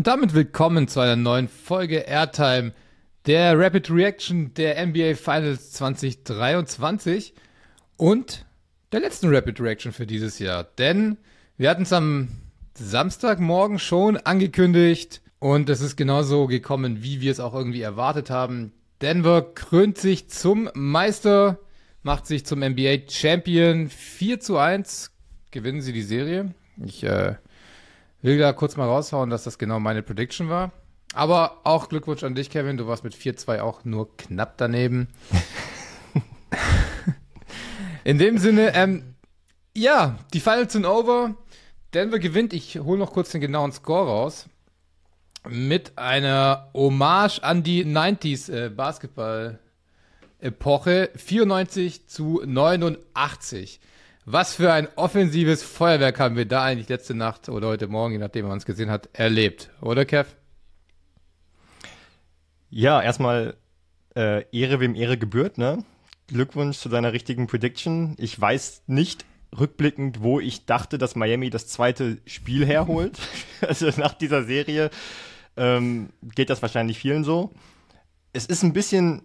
Und damit willkommen zu einer neuen Folge Airtime, der Rapid Reaction der NBA Finals 2023 und der letzten Rapid Reaction für dieses Jahr. Denn wir hatten es am Samstagmorgen schon angekündigt und es ist genauso gekommen, wie wir es auch irgendwie erwartet haben. Denver krönt sich zum Meister, macht sich zum NBA Champion 4 zu 1, gewinnen sie die Serie. Ich äh, Will da kurz mal raushauen, dass das genau meine Prediction war. Aber auch Glückwunsch an dich, Kevin. Du warst mit 4-2 auch nur knapp daneben. In dem Sinne, ähm, ja, die Finals sind over. Denver gewinnt. Ich hole noch kurz den genauen Score raus. Mit einer Hommage an die 90s äh, Basketball-Epoche. 94 zu 89. Was für ein offensives Feuerwerk haben wir da eigentlich letzte Nacht oder heute Morgen, je nachdem man es gesehen hat, erlebt, oder Kev? Ja, erstmal äh, Ehre wem Ehre gebührt, ne? Glückwunsch zu deiner richtigen Prediction. Ich weiß nicht rückblickend, wo ich dachte, dass Miami das zweite Spiel herholt. also nach dieser Serie ähm, geht das wahrscheinlich vielen so. Es ist ein bisschen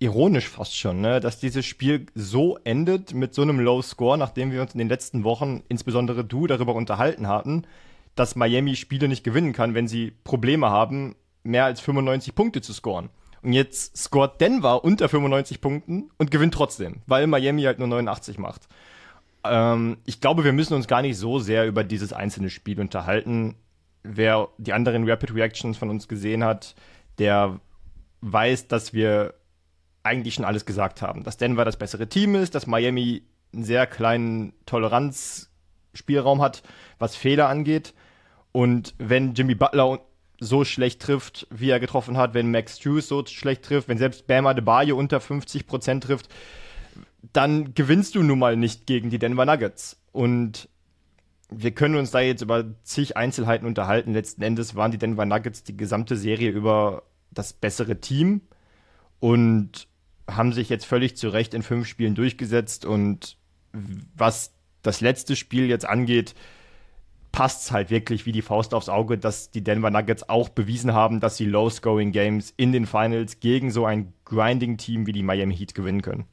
ironisch fast schon, ne? dass dieses Spiel so endet mit so einem Low Score, nachdem wir uns in den letzten Wochen, insbesondere du, darüber unterhalten hatten, dass Miami Spiele nicht gewinnen kann, wenn sie Probleme haben, mehr als 95 Punkte zu scoren. Und jetzt scoret Denver unter 95 Punkten und gewinnt trotzdem, weil Miami halt nur 89 macht. Ähm, ich glaube, wir müssen uns gar nicht so sehr über dieses einzelne Spiel unterhalten. Wer die anderen Rapid Reactions von uns gesehen hat, der weiß, dass wir eigentlich schon alles gesagt haben. Dass Denver das bessere Team ist, dass Miami einen sehr kleinen Toleranzspielraum hat, was Fehler angeht. Und wenn Jimmy Butler so schlecht trifft, wie er getroffen hat, wenn Max Drews so schlecht trifft, wenn selbst Bama DeBayo unter 50% trifft, dann gewinnst du nun mal nicht gegen die Denver Nuggets. Und wir können uns da jetzt über zig Einzelheiten unterhalten. Letzten Endes waren die Denver Nuggets die gesamte Serie über das bessere Team. Und haben sich jetzt völlig zu Recht in fünf Spielen durchgesetzt und was das letzte Spiel jetzt angeht, passt es halt wirklich wie die Faust aufs Auge, dass die Denver Nuggets auch bewiesen haben, dass sie Low-Scoring-Games in den Finals gegen so ein Grinding-Team wie die Miami Heat gewinnen können.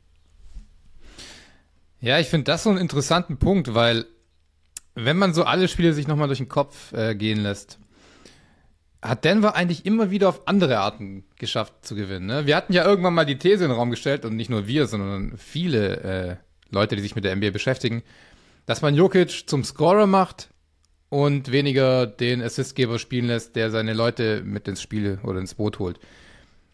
Ja, ich finde das so einen interessanten Punkt, weil wenn man so alle Spiele sich nochmal durch den Kopf äh, gehen lässt, hat Denver eigentlich immer wieder auf andere Arten geschafft zu gewinnen. Ne? Wir hatten ja irgendwann mal die These in den Raum gestellt, und nicht nur wir, sondern viele äh, Leute, die sich mit der NBA beschäftigen, dass man Jokic zum Scorer macht und weniger den Assistgeber spielen lässt, der seine Leute mit ins Spiel oder ins Boot holt.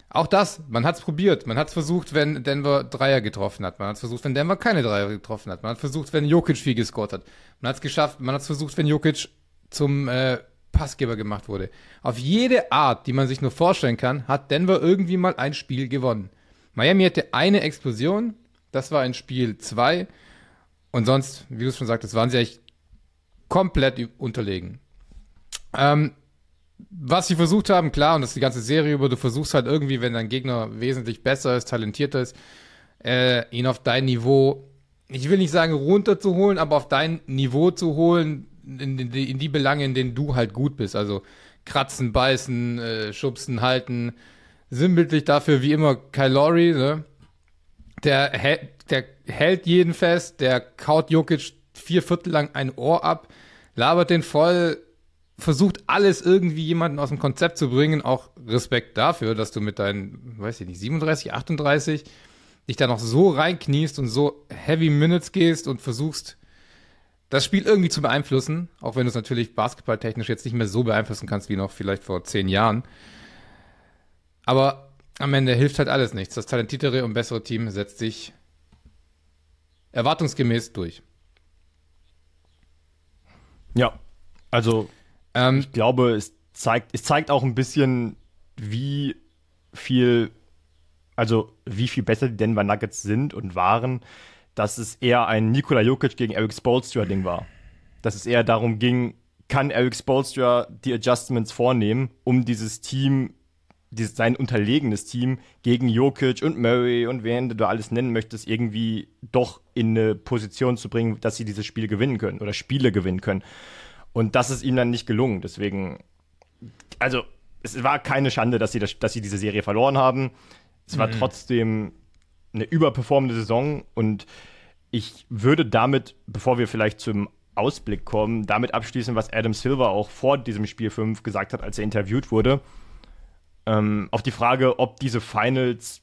Auch das, man hat es probiert. Man hat es versucht, wenn Denver Dreier getroffen hat. Man hat es versucht, wenn Denver keine Dreier getroffen hat. Man hat versucht, wenn Jokic viel gescored hat. Man hat es geschafft, man hat es versucht, wenn Jokic zum äh, Passgeber gemacht wurde. Auf jede Art, die man sich nur vorstellen kann, hat Denver irgendwie mal ein Spiel gewonnen. Miami hatte eine Explosion, das war in Spiel 2. Und sonst, wie du es schon sagtest, waren sie eigentlich komplett unterlegen. Ähm, was sie versucht haben, klar, und das ist die ganze Serie über, du versuchst halt irgendwie, wenn dein Gegner wesentlich besser ist, talentierter ist, äh, ihn auf dein Niveau, ich will nicht sagen runterzuholen, aber auf dein Niveau zu holen, in, in, in, die Belange, in denen du halt gut bist. Also kratzen, beißen, äh, schubsen, halten. Sinnbildlich dafür wie immer Kyle Lowry, ne? Der, der hält jeden fest, der kaut Jokic vier Viertel lang ein Ohr ab, labert den voll, versucht alles irgendwie jemanden aus dem Konzept zu bringen. Auch Respekt dafür, dass du mit deinen, weiß ich nicht, 37, 38 dich da noch so reinkniest und so heavy Minutes gehst und versuchst, das Spiel irgendwie zu beeinflussen, auch wenn du es natürlich basketballtechnisch jetzt nicht mehr so beeinflussen kannst wie noch vielleicht vor zehn Jahren. Aber am Ende hilft halt alles nichts. Das talentiertere und bessere Team setzt sich erwartungsgemäß durch. Ja, also ähm, ich glaube, es zeigt, es zeigt auch ein bisschen, wie viel, also wie viel besser die Denver Nuggets sind und waren dass es eher ein Nikola Jokic gegen Eric Spolstra Ding war. Dass es eher darum ging, kann Eric Spolstra die Adjustments vornehmen, um dieses Team, dieses, sein unterlegenes Team gegen Jokic und Murray und wen du alles nennen möchtest, irgendwie doch in eine Position zu bringen, dass sie dieses Spiel gewinnen können oder Spiele gewinnen können. Und das ist ihm dann nicht gelungen. Deswegen also es war keine Schande, dass sie, das, dass sie diese Serie verloren haben. Es war mhm. trotzdem eine überperformende Saison und ich würde damit, bevor wir vielleicht zum Ausblick kommen, damit abschließen, was Adam Silver auch vor diesem Spiel 5 gesagt hat, als er interviewt wurde. Ähm, auf die Frage, ob diese Finals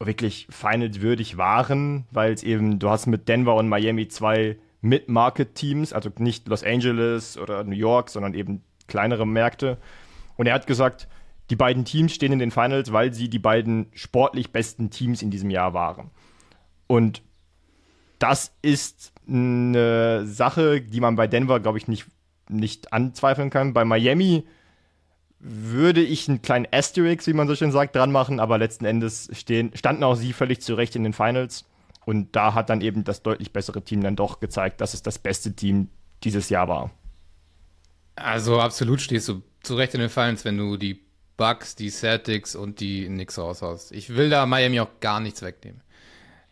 wirklich Finals würdig waren, weil es eben, du hast mit Denver und Miami zwei Mid-Market-Teams, also nicht Los Angeles oder New York, sondern eben kleinere Märkte. Und er hat gesagt, die beiden Teams stehen in den Finals, weil sie die beiden sportlich besten Teams in diesem Jahr waren. Und das ist eine Sache, die man bei Denver, glaube ich, nicht, nicht anzweifeln kann. Bei Miami würde ich einen kleinen Asterix, wie man so schön sagt, dran machen, aber letzten Endes stehen, standen auch sie völlig zurecht in den Finals. Und da hat dann eben das deutlich bessere Team dann doch gezeigt, dass es das beste Team dieses Jahr war. Also absolut stehst du zurecht in den Finals, wenn du die Bucks, die Celtics und die Knicks raushaust. Ich will da Miami auch gar nichts wegnehmen.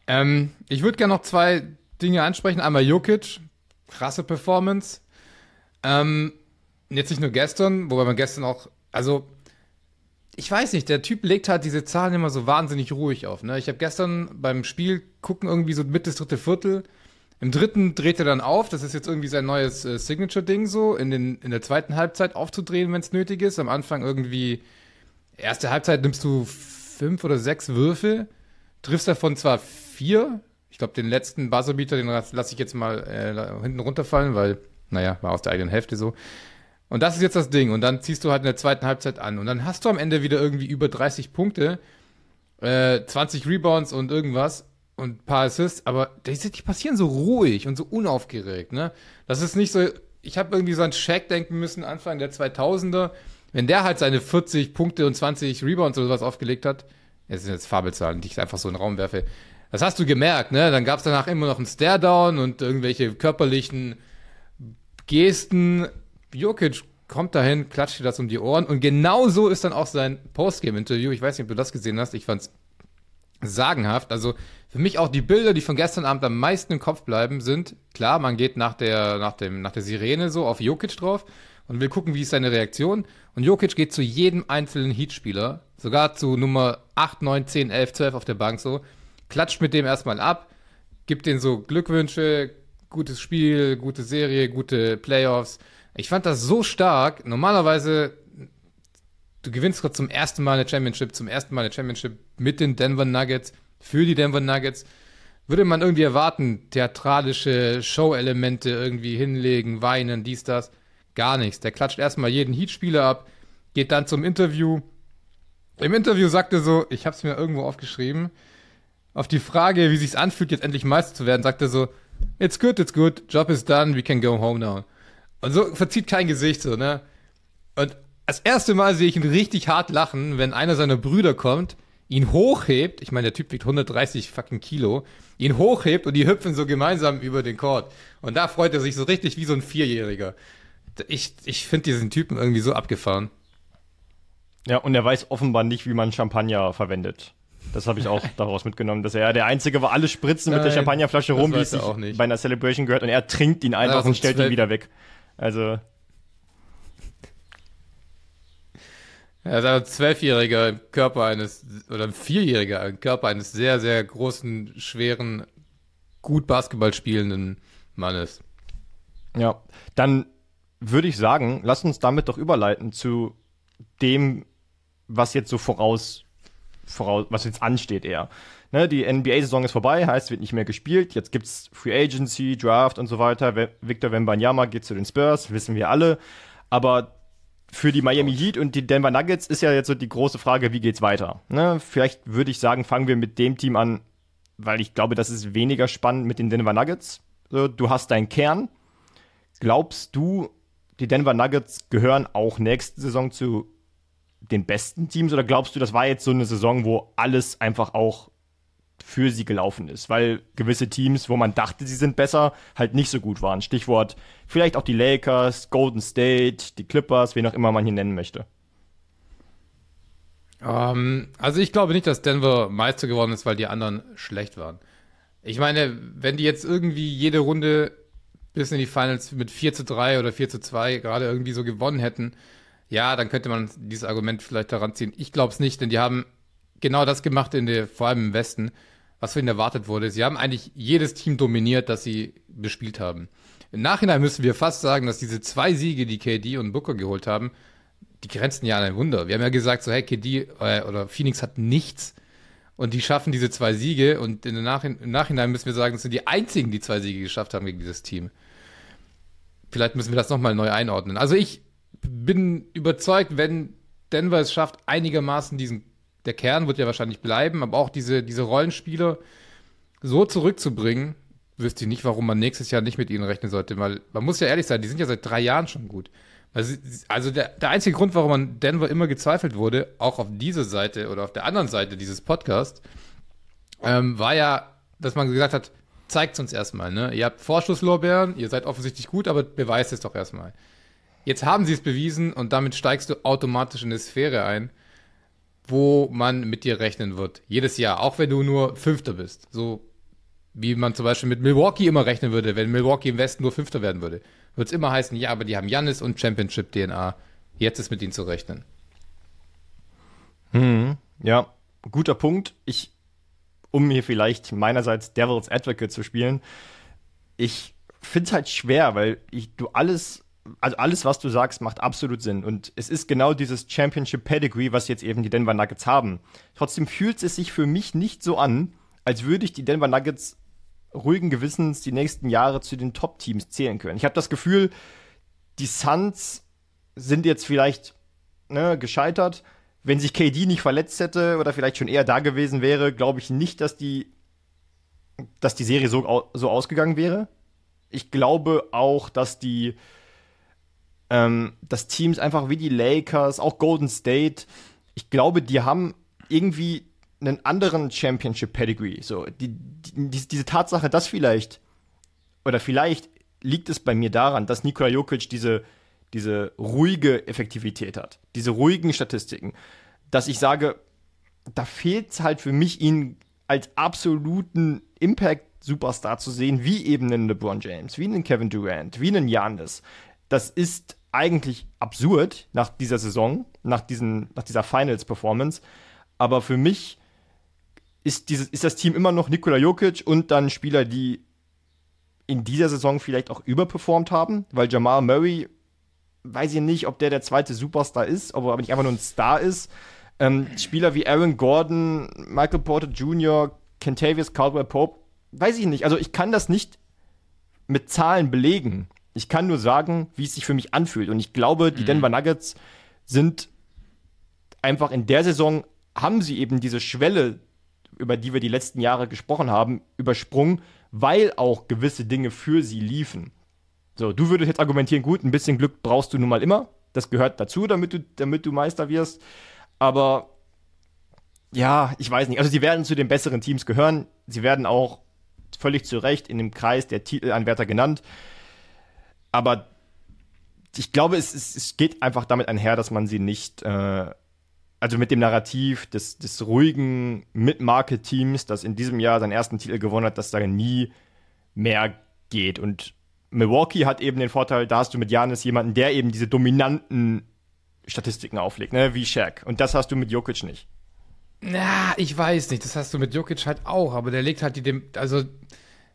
Ähm, ich würde gerne noch zwei Dinge ansprechen. Einmal Jokic, krasse Performance. Ähm, jetzt nicht nur gestern, wobei man gestern auch, also ich weiß nicht, der Typ legt halt diese Zahlen immer so wahnsinnig ruhig auf. Ne? Ich habe gestern beim Spiel gucken irgendwie so mit das dritte Viertel. Im dritten dreht er dann auf. Das ist jetzt irgendwie sein neues äh, Signature-Ding so, in, den, in der zweiten Halbzeit aufzudrehen, wenn es nötig ist. Am Anfang irgendwie, erste Halbzeit nimmst du fünf oder sechs Würfe, triffst davon zwar vier. Ich glaube, den letzten Buzzerbeater, den lasse ich jetzt mal äh, hinten runterfallen, weil, naja, war aus der eigenen Hälfte so. Und das ist jetzt das Ding. Und dann ziehst du halt in der zweiten Halbzeit an. Und dann hast du am Ende wieder irgendwie über 30 Punkte, äh, 20 Rebounds und irgendwas und ein paar Assists. Aber die, die passieren so ruhig und so unaufgeregt. Ne? Das ist nicht so. Ich habe irgendwie so an Shaq denken müssen, Anfang der 2000er. Wenn der halt seine 40 Punkte und 20 Rebounds oder sowas aufgelegt hat, es sind jetzt Fabelzahlen, die ich einfach so in den Raum werfe. Das hast du gemerkt, ne? Dann gab es danach immer noch einen Stare-Down und irgendwelche körperlichen Gesten Jokic kommt dahin, klatscht dir das um die Ohren und genau so ist dann auch sein Postgame-Interview. Ich weiß nicht, ob du das gesehen hast. Ich fand's sagenhaft. Also für mich auch die Bilder, die von gestern Abend am meisten im Kopf bleiben, sind klar, man geht nach der, nach dem, nach der Sirene so auf Jokic drauf und will gucken, wie ist seine Reaktion. Und Jokic geht zu jedem einzelnen Heatspieler, sogar zu Nummer 8, 9, 10, 11, 12 auf der Bank so, klatscht mit dem erstmal ab, gibt den so Glückwünsche, gutes Spiel, gute Serie, gute Playoffs ich fand das so stark. Normalerweise, du gewinnst gerade zum ersten Mal eine Championship, zum ersten Mal eine Championship mit den Denver Nuggets, für die Denver Nuggets. Würde man irgendwie erwarten, theatralische Show-Elemente irgendwie hinlegen, weinen, dies, das. Gar nichts. Der klatscht erstmal jeden Heat-Spieler ab, geht dann zum Interview. Im Interview sagt er so, ich habe es mir irgendwo aufgeschrieben, auf die Frage, wie sich's anfühlt, jetzt endlich Meister zu werden, sagt er so, It's good, it's good, job is done, we can go home now. Und so verzieht kein Gesicht so, ne? Und das erste Mal sehe ich ihn richtig hart lachen, wenn einer seiner Brüder kommt, ihn hochhebt, ich meine, der Typ wiegt 130 fucking Kilo, ihn hochhebt und die hüpfen so gemeinsam über den Court. Und da freut er sich so richtig wie so ein Vierjähriger. Ich, ich finde diesen Typen irgendwie so abgefahren. Ja, und er weiß offenbar nicht, wie man Champagner verwendet. Das habe ich auch daraus mitgenommen, dass er der Einzige war, alle spritzen Nein, mit der Champagnerflasche rum, wie es bei einer Celebration gehört, und er trinkt ihn einfach und stellt ihn wieder weg. Also. Er ist ein Zwölfjähriger im Körper eines, oder ein Vierjähriger im Körper eines sehr, sehr großen, schweren, gut Basketball spielenden Mannes. Ja, dann würde ich sagen, lass uns damit doch überleiten zu dem, was jetzt so voraus, voraus was jetzt ansteht eher. Ne, die NBA-Saison ist vorbei, heißt, wird nicht mehr gespielt. Jetzt gibt's Free Agency, Draft und so weiter. Victor Wembanyama geht zu den Spurs, wissen wir alle. Aber für die Miami Heat und die Denver Nuggets ist ja jetzt so die große Frage, wie geht's weiter? Ne, vielleicht würde ich sagen, fangen wir mit dem Team an, weil ich glaube, das ist weniger spannend mit den Denver Nuggets. So, du hast deinen Kern. Glaubst du, die Denver Nuggets gehören auch nächste Saison zu den besten Teams oder glaubst du, das war jetzt so eine Saison, wo alles einfach auch für sie gelaufen ist, weil gewisse Teams, wo man dachte, sie sind besser, halt nicht so gut waren. Stichwort vielleicht auch die Lakers, Golden State, die Clippers, wen auch immer man hier nennen möchte. Um, ähm, also ich glaube nicht, dass Denver Meister geworden ist, weil die anderen schlecht waren. Ich meine, wenn die jetzt irgendwie jede Runde bis in die Finals mit 4 zu 3 oder 4 zu 2 gerade irgendwie so gewonnen hätten, ja, dann könnte man dieses Argument vielleicht daran ziehen. Ich glaube es nicht, denn die haben genau das gemacht in der, vor allem im Westen, was von ihnen erwartet wurde. Sie haben eigentlich jedes Team dominiert, das sie bespielt haben. Im Nachhinein müssen wir fast sagen, dass diese zwei Siege, die KD und Booker geholt haben, die grenzen ja an ein Wunder. Wir haben ja gesagt, so, hey, KD äh, oder Phoenix hat nichts und die schaffen diese zwei Siege und Nachhinein, im Nachhinein müssen wir sagen, das sind die einzigen, die zwei Siege geschafft haben gegen dieses Team. Vielleicht müssen wir das nochmal neu einordnen. Also ich bin überzeugt, wenn Denver es schafft, einigermaßen diesen, der Kern wird ja wahrscheinlich bleiben, aber auch diese, diese Rollenspieler so zurückzubringen, wüsste ich nicht, warum man nächstes Jahr nicht mit ihnen rechnen sollte, weil man muss ja ehrlich sein, die sind ja seit drei Jahren schon gut. Also, also der, der einzige Grund, warum man Denver immer gezweifelt wurde, auch auf dieser Seite oder auf der anderen Seite dieses Podcasts, ähm, war ja, dass man gesagt hat, zeigt es uns erstmal, ne? Ihr habt Vorschusslorbeeren, ihr seid offensichtlich gut, aber beweist es doch erstmal. Jetzt haben sie es bewiesen und damit steigst du automatisch in eine Sphäre ein, wo man mit dir rechnen wird. Jedes Jahr, auch wenn du nur Fünfter bist. So wie man zum Beispiel mit Milwaukee immer rechnen würde, wenn Milwaukee im Westen nur Fünfter werden würde. Wird es immer heißen, ja, aber die haben Jannis und Championship-DNA. Jetzt ist mit ihnen zu rechnen. Hm, ja, guter Punkt. Ich, um hier vielleicht meinerseits Devil's Advocate zu spielen, ich finde es halt schwer, weil ich, du alles, also alles, was du sagst, macht absolut Sinn. Und es ist genau dieses Championship Pedigree, was jetzt eben die Denver Nuggets haben. Trotzdem fühlt es sich für mich nicht so an, als würde ich die Denver Nuggets ruhigen Gewissens die nächsten Jahre zu den Top-Teams zählen können. Ich habe das Gefühl, die Suns sind jetzt vielleicht ne, gescheitert. Wenn sich KD nicht verletzt hätte oder vielleicht schon eher da gewesen wäre, glaube ich nicht, dass die, dass die Serie so, so ausgegangen wäre. Ich glaube auch, dass die ähm, dass Teams einfach wie die Lakers, auch Golden State, ich glaube, die haben irgendwie einen anderen Championship Pedigree. So, die, die, diese Tatsache, dass vielleicht, oder vielleicht liegt es bei mir daran, dass Nikola Jokic diese, diese ruhige Effektivität hat, diese ruhigen Statistiken, dass ich sage, da fehlt es halt für mich, ihn als absoluten Impact-Superstar zu sehen, wie eben einen LeBron James, wie einen Kevin Durant, wie einen Giannis. Das ist eigentlich absurd nach dieser Saison, nach, diesen, nach dieser Finals-Performance. Aber für mich ist, dieses, ist das Team immer noch Nikola Jokic und dann Spieler, die in dieser Saison vielleicht auch überperformt haben, weil Jamal Murray, weiß ich nicht, ob der der zweite Superstar ist, ob er nicht einfach nur ein Star ist. Ähm, Spieler wie Aaron Gordon, Michael Porter Jr., Kentavious Caldwell Pope, weiß ich nicht. Also ich kann das nicht mit Zahlen belegen. Ich kann nur sagen, wie es sich für mich anfühlt. Und ich glaube, die mhm. Denver Nuggets sind einfach in der Saison, haben sie eben diese Schwelle über die wir die letzten Jahre gesprochen haben, übersprungen, weil auch gewisse Dinge für sie liefen. So, du würdest jetzt argumentieren, gut, ein bisschen Glück brauchst du nun mal immer. Das gehört dazu, damit du, damit du Meister wirst. Aber ja, ich weiß nicht. Also sie werden zu den besseren Teams gehören. Sie werden auch völlig zu Recht in dem Kreis der Titelanwärter genannt. Aber ich glaube, es, es, es geht einfach damit einher, dass man sie nicht äh, also mit dem Narrativ des, des ruhigen Mid-Market-Teams, das in diesem Jahr seinen ersten Titel gewonnen hat, dass da nie mehr geht. Und Milwaukee hat eben den Vorteil, da hast du mit Janis jemanden, der eben diese dominanten Statistiken auflegt, ne, wie Shaq. Und das hast du mit Jokic nicht. Na, ich weiß nicht. Das hast du mit Jokic halt auch, aber der legt halt die dem, also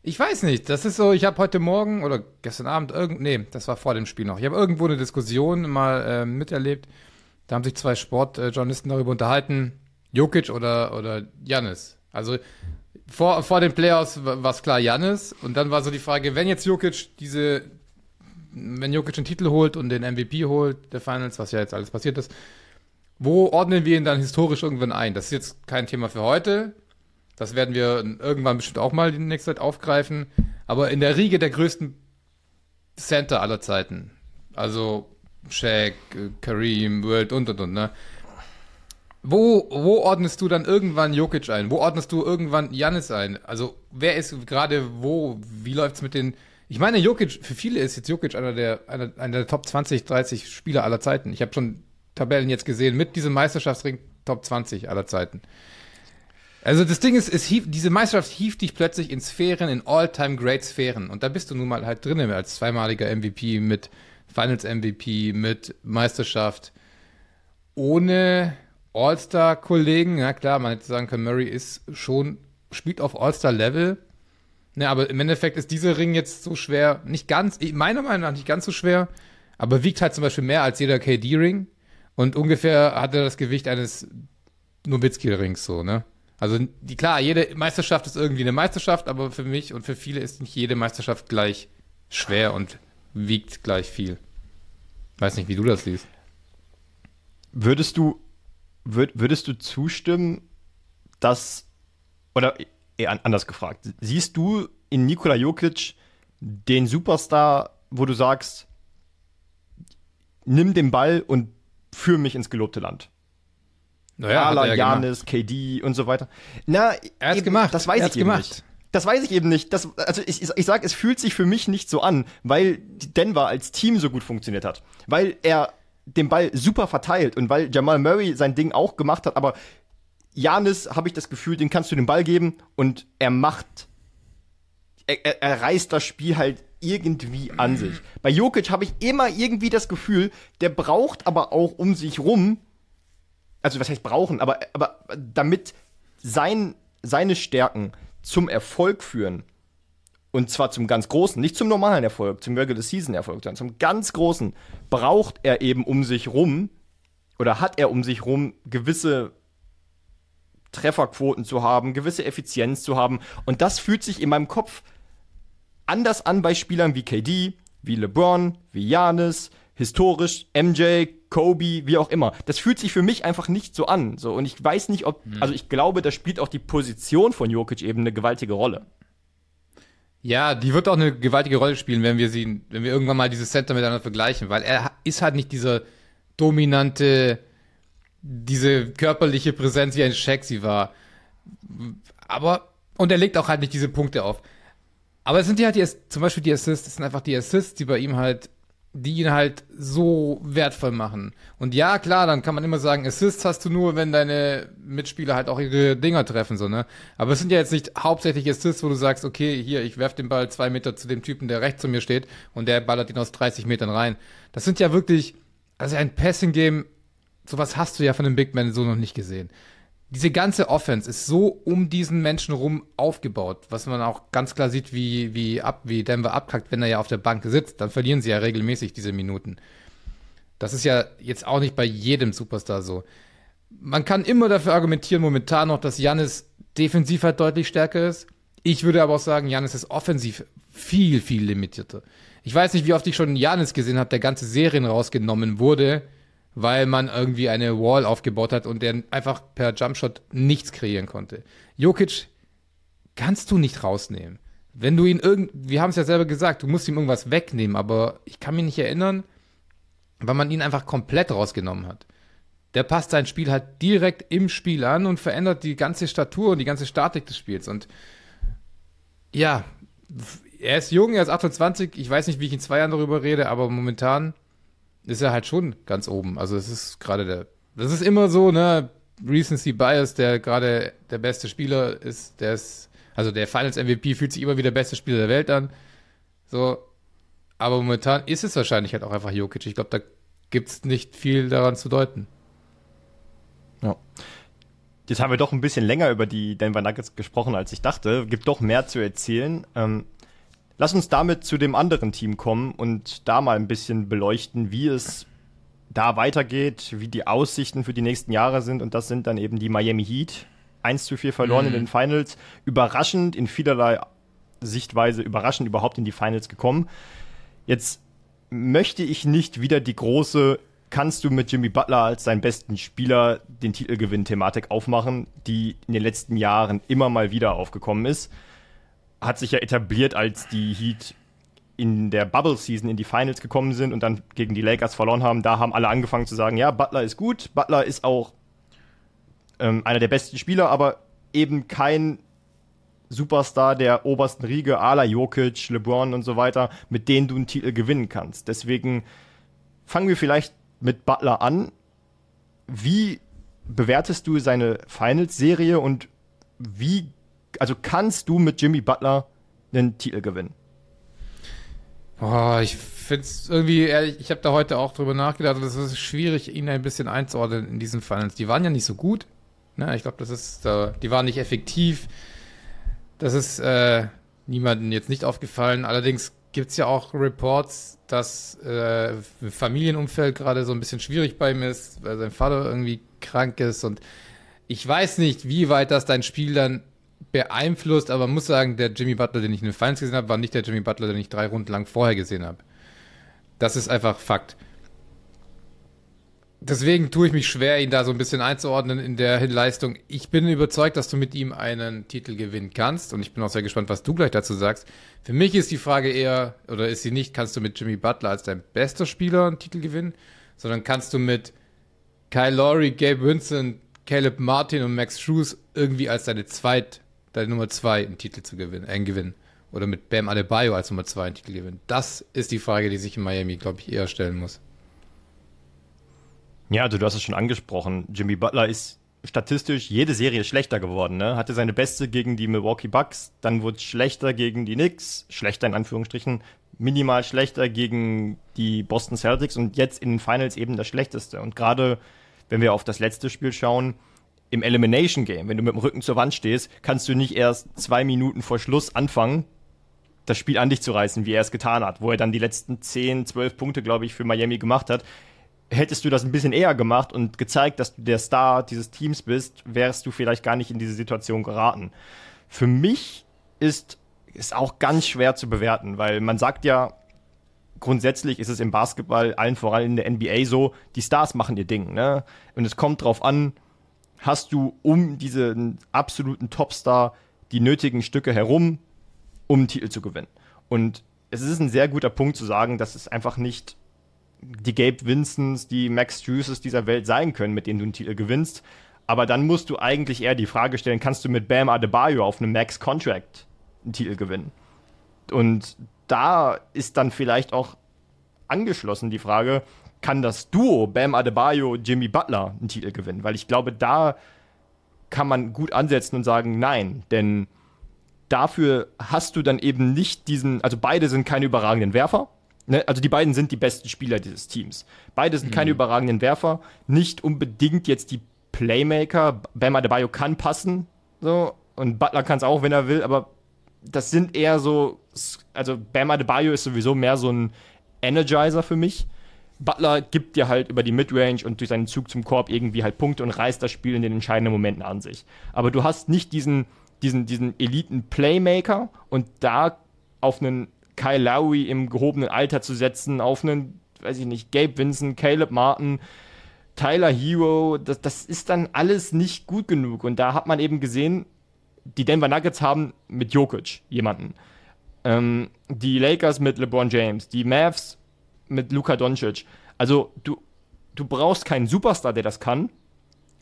ich weiß nicht. Das ist so. Ich habe heute Morgen oder gestern Abend irgend, nee, das war vor dem Spiel noch. Ich habe irgendwo eine Diskussion mal äh, miterlebt da haben sich zwei Sportjournalisten darüber unterhalten, Jokic oder, oder. Also vor, vor den Playoffs war es klar Janis und dann war so die Frage, wenn jetzt Jokic diese, wenn Jokic den Titel holt und den MVP holt, der Finals, was ja jetzt alles passiert ist, wo ordnen wir ihn dann historisch irgendwann ein? Das ist jetzt kein Thema für heute. Das werden wir irgendwann bestimmt auch mal in nächster Zeit aufgreifen. Aber in der Riege der größten Center aller Zeiten, also Shaq, Kareem, World und und und, ne? Wo, wo ordnest du dann irgendwann Jokic ein? Wo ordnest du irgendwann Janis ein? Also, wer ist gerade wo? Wie läuft's mit den. Ich meine, Jokic, für viele ist jetzt Jokic einer der, einer, einer der Top 20, 30 Spieler aller Zeiten. Ich habe schon Tabellen jetzt gesehen mit diesem Meisterschaftsring Top 20 aller Zeiten. Also das Ding ist, es hief, diese Meisterschaft hieft dich plötzlich in Sphären, in All-Time-Great-Sphären. Und da bist du nun mal halt drin als zweimaliger MVP mit Finals MVP, mit Meisterschaft, ohne All-Star-Kollegen. Ja klar, man hätte sagen können, Murray ist schon, spielt auf All-Star-Level. Ne, aber im Endeffekt ist dieser Ring jetzt so schwer, nicht ganz, meiner Meinung nach nicht ganz so schwer, aber wiegt halt zum Beispiel mehr als jeder KD-Ring. Und ungefähr hat er das Gewicht eines Nowitzki-Rings so, ne? Also die, klar, jede Meisterschaft ist irgendwie eine Meisterschaft, aber für mich und für viele ist nicht jede Meisterschaft gleich schwer und wiegt gleich viel. Weiß nicht, wie du das siehst. Würdest du, würd, würdest du zustimmen, dass, oder eher anders gefragt, siehst du in Nikola Jokic den Superstar, wo du sagst, nimm den Ball und führ mich ins gelobte Land? Naja, Ala, Janis, KD und so weiter. Na, er hat's eben, gemacht. Das weiß ich eben gemacht. nicht. Das weiß ich eben nicht. Das, also ich, ich sag, es fühlt sich für mich nicht so an, weil Denver als Team so gut funktioniert hat. Weil er den Ball super verteilt und weil Jamal Murray sein Ding auch gemacht hat, aber Janis habe ich das Gefühl, den kannst du den Ball geben und er macht, er, er, er reißt das Spiel halt irgendwie an sich. Bei Jokic habe ich immer irgendwie das Gefühl, der braucht aber auch um sich rum also was heißt brauchen, aber, aber damit sein, seine Stärken zum Erfolg führen, und zwar zum ganz großen, nicht zum normalen Erfolg, zum Regular Season Erfolg, sondern zum ganz großen, braucht er eben um sich rum oder hat er um sich rum gewisse Trefferquoten zu haben, gewisse Effizienz zu haben. Und das fühlt sich in meinem Kopf anders an bei Spielern wie KD, wie LeBron, wie Janis, historisch, MJ, Kobe, wie auch immer. Das fühlt sich für mich einfach nicht so an. So, und ich weiß nicht, ob, hm. also ich glaube, da spielt auch die Position von Jokic eben eine gewaltige Rolle. Ja, die wird auch eine gewaltige Rolle spielen, wenn wir sie, wenn wir irgendwann mal dieses Center miteinander vergleichen, weil er ist halt nicht dieser dominante, diese körperliche Präsenz wie ein Shaq sie war. Aber, und er legt auch halt nicht diese Punkte auf. Aber es sind ja halt die, zum Beispiel die Assists, es sind einfach die Assists, die bei ihm halt die ihn halt so wertvoll machen. Und ja, klar, dann kann man immer sagen, Assists hast du nur, wenn deine Mitspieler halt auch ihre Dinger treffen, so, ne? Aber es sind ja jetzt nicht hauptsächlich Assists, wo du sagst, okay, hier, ich werf den Ball zwei Meter zu dem Typen, der rechts zu mir steht und der ballert ihn aus 30 Metern rein. Das sind ja wirklich, also ein Passing-Game, sowas hast du ja von den Big Men so noch nicht gesehen diese ganze Offense ist so um diesen Menschen rum aufgebaut, was man auch ganz klar sieht, wie, wie, ab, wie Denver abkackt, wenn er ja auf der Bank sitzt, dann verlieren sie ja regelmäßig diese Minuten. Das ist ja jetzt auch nicht bei jedem Superstar so. Man kann immer dafür argumentieren, momentan noch, dass Janis defensiv halt deutlich stärker ist. Ich würde aber auch sagen, Janis ist offensiv viel, viel limitierter. Ich weiß nicht, wie oft ich schon Janis gesehen habe, der ganze Serien rausgenommen wurde, weil man irgendwie eine Wall aufgebaut hat und der einfach per Jumpshot nichts kreieren konnte. Jokic kannst du nicht rausnehmen. Wenn du ihn irgend, wir haben es ja selber gesagt, du musst ihm irgendwas wegnehmen, aber ich kann mich nicht erinnern, weil man ihn einfach komplett rausgenommen hat. Der passt sein Spiel halt direkt im Spiel an und verändert die ganze Statur und die ganze Statik des Spiels. Und ja, er ist jung, er ist 28. Ich weiß nicht, wie ich in zwei Jahren darüber rede, aber momentan ist er halt schon ganz oben. Also es ist gerade der, das ist immer so, ne, Recency Bias, der gerade der beste Spieler ist, der ist, also der Finals MVP fühlt sich immer wie der beste Spieler der Welt an. So, aber momentan ist es wahrscheinlich halt auch einfach Jokic. Ich glaube, da gibt es nicht viel daran zu deuten. Ja. Jetzt haben wir doch ein bisschen länger über die Denver Nuggets gesprochen, als ich dachte. Gibt doch mehr zu erzählen. Ähm, Lass uns damit zu dem anderen Team kommen und da mal ein bisschen beleuchten, wie es da weitergeht, wie die Aussichten für die nächsten Jahre sind. Und das sind dann eben die Miami Heat. 1 zu 4 verloren mhm. in den Finals. Überraschend in vielerlei Sichtweise, überraschend überhaupt in die Finals gekommen. Jetzt möchte ich nicht wieder die große kannst du mit Jimmy Butler als seinen besten Spieler den Titelgewinn-Thematik aufmachen, die in den letzten Jahren immer mal wieder aufgekommen ist hat sich ja etabliert, als die Heat in der Bubble Season in die Finals gekommen sind und dann gegen die Lakers verloren haben. Da haben alle angefangen zu sagen, ja, Butler ist gut, Butler ist auch ähm, einer der besten Spieler, aber eben kein Superstar der obersten Riege, ala Jokic, LeBron und so weiter, mit denen du einen Titel gewinnen kannst. Deswegen fangen wir vielleicht mit Butler an. Wie bewertest du seine Finals-Serie und wie also kannst du mit Jimmy Butler einen Titel gewinnen? Oh, ich finde es irgendwie, ehrlich, ich habe da heute auch drüber nachgedacht und es ist schwierig, ihn ein bisschen einzuordnen in diesen Finals. Die waren ja nicht so gut. Ne? Ich glaube, das ist, äh, die waren nicht effektiv. Das ist äh, niemandem jetzt nicht aufgefallen. Allerdings gibt es ja auch Reports, dass äh, Familienumfeld gerade so ein bisschen schwierig bei ihm ist, weil sein Vater irgendwie krank ist und ich weiß nicht, wie weit das dein Spiel dann beeinflusst, aber man muss sagen, der Jimmy Butler, den ich in den Finals gesehen habe, war nicht der Jimmy Butler, den ich drei Runden lang vorher gesehen habe. Das ist einfach Fakt. Deswegen tue ich mich schwer, ihn da so ein bisschen einzuordnen in der Leistung. Ich bin überzeugt, dass du mit ihm einen Titel gewinnen kannst und ich bin auch sehr gespannt, was du gleich dazu sagst. Für mich ist die Frage eher, oder ist sie nicht, kannst du mit Jimmy Butler als dein bester Spieler einen Titel gewinnen, sondern kannst du mit Kyle Lowry, Gabe Vincent, Caleb Martin und Max Schus irgendwie als deine zweit, deine Nummer zwei einen Titel zu gewinnen, äh, einen gewinnen. Oder mit Bam Adebayo als Nummer zwei einen Titel gewinnen. Das ist die Frage, die sich in Miami, glaube ich, eher stellen muss. Ja, also du hast es schon angesprochen. Jimmy Butler ist statistisch jede Serie schlechter geworden. Ne? Hatte seine beste gegen die Milwaukee Bucks, dann wurde es schlechter gegen die Knicks, schlechter in Anführungsstrichen, minimal schlechter gegen die Boston Celtics und jetzt in den Finals eben das schlechteste. Und gerade wenn wir auf das letzte Spiel schauen, im Elimination Game, wenn du mit dem Rücken zur Wand stehst, kannst du nicht erst zwei Minuten vor Schluss anfangen, das Spiel an dich zu reißen, wie er es getan hat, wo er dann die letzten 10, 12 Punkte, glaube ich, für Miami gemacht hat hättest du das ein bisschen eher gemacht und gezeigt, dass du der Star dieses Teams bist, wärst du vielleicht gar nicht in diese Situation geraten. Für mich ist es auch ganz schwer zu bewerten, weil man sagt ja, grundsätzlich ist es im Basketball, allen voran in der NBA so, die Stars machen ihr Ding, ne? Und es kommt drauf an, hast du um diesen absoluten Topstar die nötigen Stücke herum, um einen Titel zu gewinnen. Und es ist ein sehr guter Punkt zu sagen, dass es einfach nicht die Gabe Vincents, die Max Juices dieser Welt sein können, mit denen du einen Titel gewinnst. Aber dann musst du eigentlich eher die Frage stellen, kannst du mit Bam Adebayo auf einem Max-Contract einen Titel gewinnen? Und da ist dann vielleicht auch angeschlossen die Frage, kann das Duo Bam Adebayo, Jimmy Butler einen Titel gewinnen? Weil ich glaube, da kann man gut ansetzen und sagen, nein, denn dafür hast du dann eben nicht diesen, also beide sind keine überragenden Werfer, Ne, also die beiden sind die besten Spieler dieses Teams. Beide sind mhm. keine überragenden Werfer, nicht unbedingt jetzt die Playmaker. Bam Adebayo kann passen, so und Butler kann es auch, wenn er will, aber das sind eher so, also Bam Adebayo ist sowieso mehr so ein Energizer für mich. Butler gibt dir halt über die Midrange und durch seinen Zug zum Korb irgendwie halt Punkte und reißt das Spiel in den entscheidenden Momenten an sich. Aber du hast nicht diesen, diesen, diesen Eliten-Playmaker und da auf einen Kyle Lowry im gehobenen Alter zu setzen, auf einen, weiß ich nicht, Gabe Vincent, Caleb Martin, Tyler Hero, das, das ist dann alles nicht gut genug. Und da hat man eben gesehen, die Denver Nuggets haben mit Jokic jemanden. Ähm, die Lakers mit LeBron James, die Mavs mit Luka Doncic. Also du, du brauchst keinen Superstar, der das kann,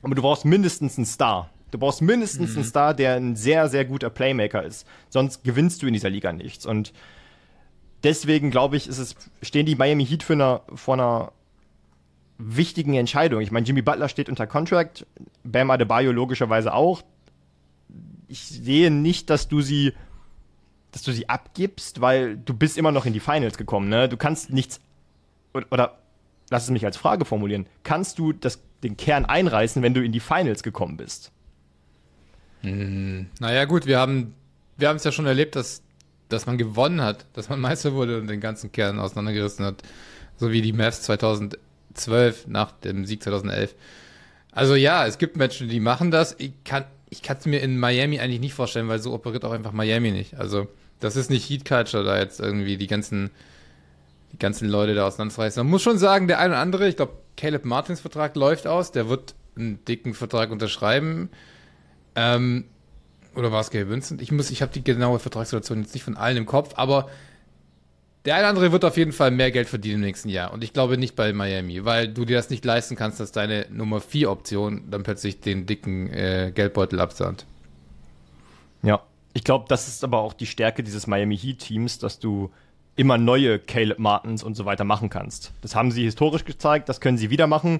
aber du brauchst mindestens einen Star. Du brauchst mindestens mhm. einen Star, der ein sehr, sehr guter Playmaker ist. Sonst gewinnst du in dieser Liga nichts. Und deswegen glaube ich, es, stehen die Miami Heat für eine, vor einer wichtigen Entscheidung. Ich meine, Jimmy Butler steht unter Contract, Bam Adebayo logischerweise auch. Ich sehe nicht, dass du sie, dass du sie abgibst, weil du bist immer noch in die Finals gekommen. Ne? Du kannst nichts oder, lass es mich als Frage formulieren. Kannst du das, den Kern einreißen, wenn du in die Finals gekommen bist? Hm, naja, gut, wir haben wir es ja schon erlebt, dass dass man gewonnen hat, dass man Meister wurde und den ganzen Kern auseinandergerissen hat. So wie die Mavs 2012 nach dem Sieg 2011. Also ja, es gibt Menschen, die machen das. Ich kann ich es mir in Miami eigentlich nicht vorstellen, weil so operiert auch einfach Miami nicht. Also das ist nicht Heat Culture da jetzt irgendwie die ganzen die ganzen Leute da auseinanderreißen. Man muss schon sagen, der eine oder andere, ich glaube, Caleb Martins Vertrag läuft aus, der wird einen dicken Vertrag unterschreiben. Ähm, oder war es Gabe Vincent? Ich muss, ich habe die genaue Vertragssituation jetzt nicht von allen im Kopf, aber der eine oder andere wird auf jeden Fall mehr Geld verdienen im nächsten Jahr. Und ich glaube nicht bei Miami, weil du dir das nicht leisten kannst, dass deine Nummer 4 Option dann plötzlich den dicken äh, Geldbeutel absandt. Ja, ich glaube, das ist aber auch die Stärke dieses Miami Heat Teams, dass du immer neue Caleb Martins und so weiter machen kannst. Das haben sie historisch gezeigt, das können sie wieder machen.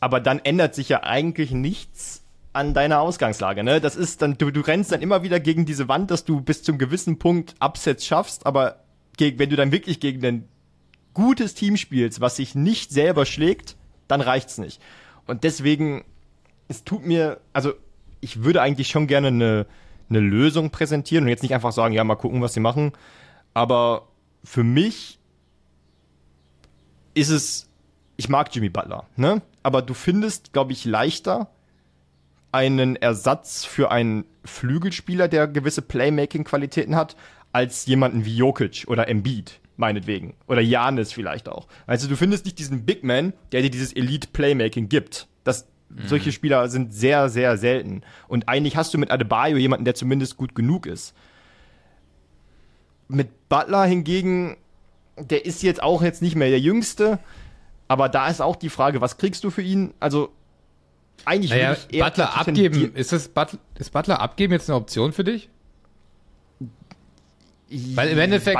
Aber dann ändert sich ja eigentlich nichts an deiner Ausgangslage. Ne? Das ist dann, du, du rennst dann immer wieder gegen diese Wand, dass du bis zum gewissen Punkt Upsets schaffst, aber wenn du dann wirklich gegen ein gutes Team spielst, was sich nicht selber schlägt, dann reicht's nicht. Und deswegen, es tut mir, also ich würde eigentlich schon gerne eine, eine Lösung präsentieren und jetzt nicht einfach sagen, ja, mal gucken, was sie machen. Aber für mich ist es, ich mag Jimmy Butler, ne? Aber du findest, glaube ich, leichter einen Ersatz für einen Flügelspieler, der gewisse Playmaking-Qualitäten hat, als jemanden wie Jokic oder Embiid, meinetwegen. Oder Janis vielleicht auch. Also du findest nicht diesen Big Man, der dir dieses Elite-Playmaking gibt. Das, mhm. Solche Spieler sind sehr, sehr selten. Und eigentlich hast du mit Adebayo jemanden, der zumindest gut genug ist. Mit Butler hingegen, der ist jetzt auch jetzt nicht mehr der Jüngste. Aber da ist auch die Frage, was kriegst du für ihn? Also eigentlich naja, Butler abgeben, ist, das Butler, ist Butler abgeben jetzt eine Option für dich? Weil im Endeffekt.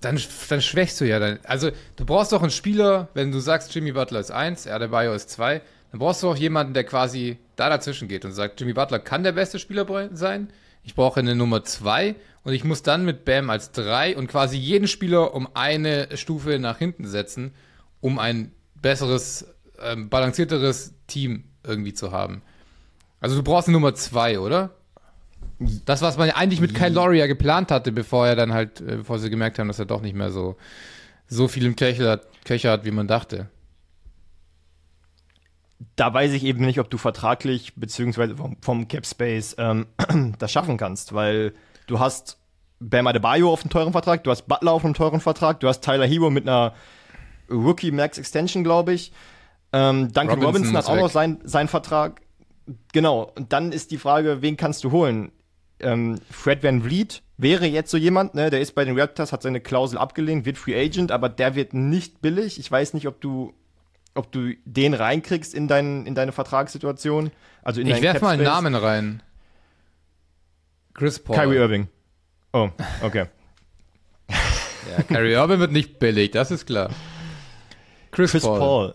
dann, dann schwächst du ja dann. Also, du brauchst doch einen Spieler, wenn du sagst, Jimmy Butler ist 1, Adebayo ist 2, dann brauchst du auch jemanden, der quasi da dazwischen geht und sagt, Jimmy Butler kann der beste Spieler sein. Ich brauche eine Nummer 2 und ich muss dann mit Bam als 3 und quasi jeden Spieler um eine Stufe nach hinten setzen, um ein besseres, ähm, balancierteres Team irgendwie zu haben. Also du brauchst eine Nummer 2, oder? Das, was man eigentlich mit Kyle Lowry ja geplant hatte, bevor er dann halt, äh, bevor sie gemerkt haben, dass er doch nicht mehr so, so viel im Köcher hat, Köcher hat, wie man dachte. Da weiß ich eben nicht, ob du vertraglich beziehungsweise vom, vom Cap Space ähm, das schaffen kannst, weil du hast Bam Adebayo auf einem teuren Vertrag, du hast Butler auf einem teuren Vertrag, du hast Tyler Hero mit einer Rookie Max Extension, glaube ich. Ähm, Duncan Robinson, Robinson hat auch noch seinen sein Vertrag. Genau. Und dann ist die Frage, wen kannst du holen? ähm, Fred Van Vliet wäre jetzt so jemand, ne, der ist bei den Raptors, hat seine Klausel abgelehnt, wird Free Agent, aber der wird nicht billig. Ich weiß nicht, ob du, ob du den reinkriegst in, dein, in deine Vertragssituation. Also in ich werf mal einen Namen rein. Chris Paul. Kyrie Irving. Oh, okay. ja, Kyrie Irving wird nicht billig, das ist klar. Chris, Chris Paul. Paul.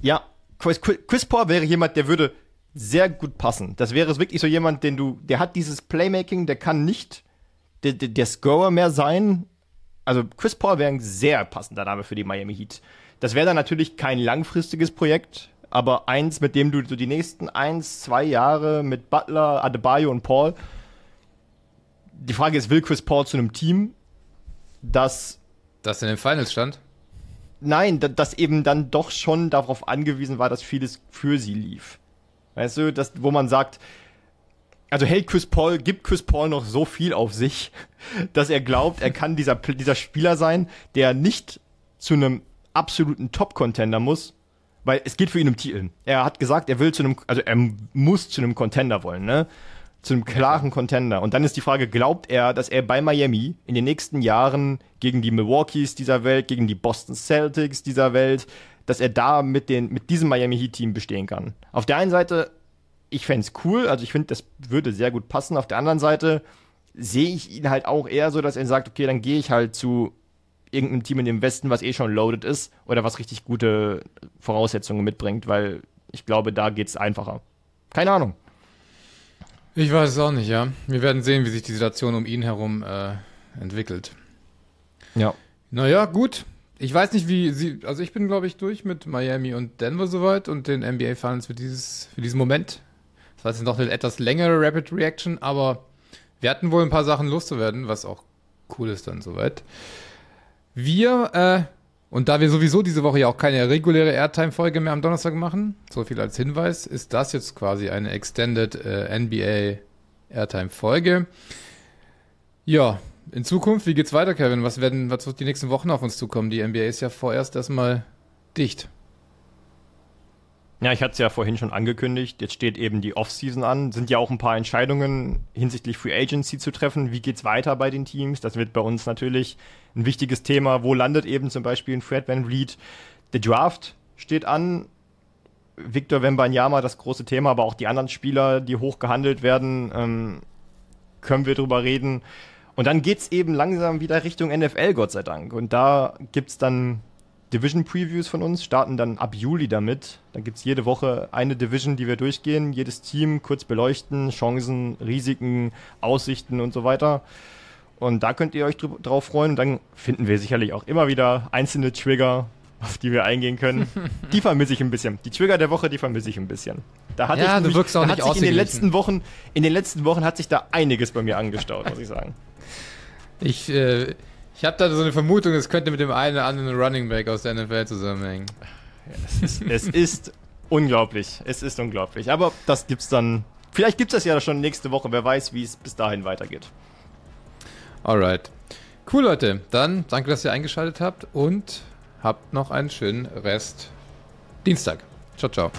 Ja, Chris, Chris Paul wäre jemand, der würde sehr gut passen. Das wäre wirklich so jemand, den du, der hat dieses Playmaking, der kann nicht der, der, der Scorer mehr sein. Also Chris Paul wäre ein sehr passender Name für die Miami Heat. Das wäre dann natürlich kein langfristiges Projekt, aber eins, mit dem du so die nächsten eins, zwei Jahre mit Butler, Adebayo und Paul. Die Frage ist, will Chris Paul zu einem Team, das das in den Finals stand? Nein, das eben dann doch schon darauf angewiesen war, dass vieles für sie lief. Weißt du, das, wo man sagt, also hält Chris Paul, gibt Chris Paul noch so viel auf sich, dass er glaubt, er kann dieser, dieser Spieler sein, der nicht zu einem absoluten Top-Contender muss, weil es geht für ihn um Titel. Er hat gesagt, er will zu einem, also er muss zu einem Contender wollen, ne? Zu einem klaren Contender. Und dann ist die Frage, glaubt er, dass er bei Miami in den nächsten Jahren gegen die Milwaukees dieser Welt, gegen die Boston Celtics dieser Welt, dass er da mit, den, mit diesem Miami Heat-Team bestehen kann. Auf der einen Seite, ich fände es cool, also ich finde, das würde sehr gut passen. Auf der anderen Seite sehe ich ihn halt auch eher so, dass er sagt, okay, dann gehe ich halt zu irgendeinem Team in dem Westen, was eh schon loaded ist oder was richtig gute Voraussetzungen mitbringt, weil ich glaube, da geht es einfacher. Keine Ahnung. Ich weiß es auch nicht, ja. Wir werden sehen, wie sich die Situation um ihn herum äh, entwickelt. Ja. Naja, gut. Ich weiß nicht, wie sie, also ich bin, glaube ich, durch mit Miami und Denver soweit und den NBA Finals für dieses, für diesen Moment. Das war jetzt noch eine etwas längere Rapid Reaction, aber wir hatten wohl ein paar Sachen loszuwerden, was auch cool ist dann soweit. Wir, äh, und da wir sowieso diese Woche ja auch keine reguläre Airtime-Folge mehr am Donnerstag machen, so viel als Hinweis, ist das jetzt quasi eine Extended äh, NBA Airtime-Folge. Ja, in Zukunft, wie geht's weiter, Kevin? Was werden, was wird die nächsten Wochen auf uns zukommen? Die NBA ist ja vorerst erstmal dicht. Ja, ich hatte es ja vorhin schon angekündigt. Jetzt steht eben die Offseason an. Sind ja auch ein paar Entscheidungen hinsichtlich Free Agency zu treffen. Wie geht's weiter bei den Teams? Das wird bei uns natürlich ein wichtiges Thema. Wo landet eben zum Beispiel ein Fred Van Vliet? Der Draft steht an. Victor Wembanyama, das große Thema, aber auch die anderen Spieler, die hoch gehandelt werden, ähm, können wir drüber reden. Und dann geht's eben langsam wieder Richtung NFL, Gott sei Dank. Und da gibt's dann Division Previews von uns, starten dann ab Juli damit. Dann gibt's jede Woche eine Division, die wir durchgehen, jedes Team kurz beleuchten, Chancen, Risiken, Aussichten und so weiter. Und da könnt ihr euch drauf freuen. Und dann finden wir sicherlich auch immer wieder einzelne Trigger, auf die wir eingehen können. die vermisse ich ein bisschen. Die Trigger der Woche, die vermisse ich ein bisschen. Da hatte ja, ich du wirkst auch nicht in den letzten Wochen, in den letzten Wochen hat sich da einiges bei mir angestaut, muss ich sagen. Ich, äh, ich habe da so eine Vermutung, es könnte mit dem einen oder anderen Running Back aus der NFL zusammenhängen. Ja, es, ist, es ist unglaublich. Es ist unglaublich. Aber das gibt's dann. Vielleicht gibt es das ja schon nächste Woche. Wer weiß, wie es bis dahin weitergeht. Alright. Cool, Leute. Dann danke, dass ihr eingeschaltet habt und habt noch einen schönen Rest Dienstag. Ciao, ciao.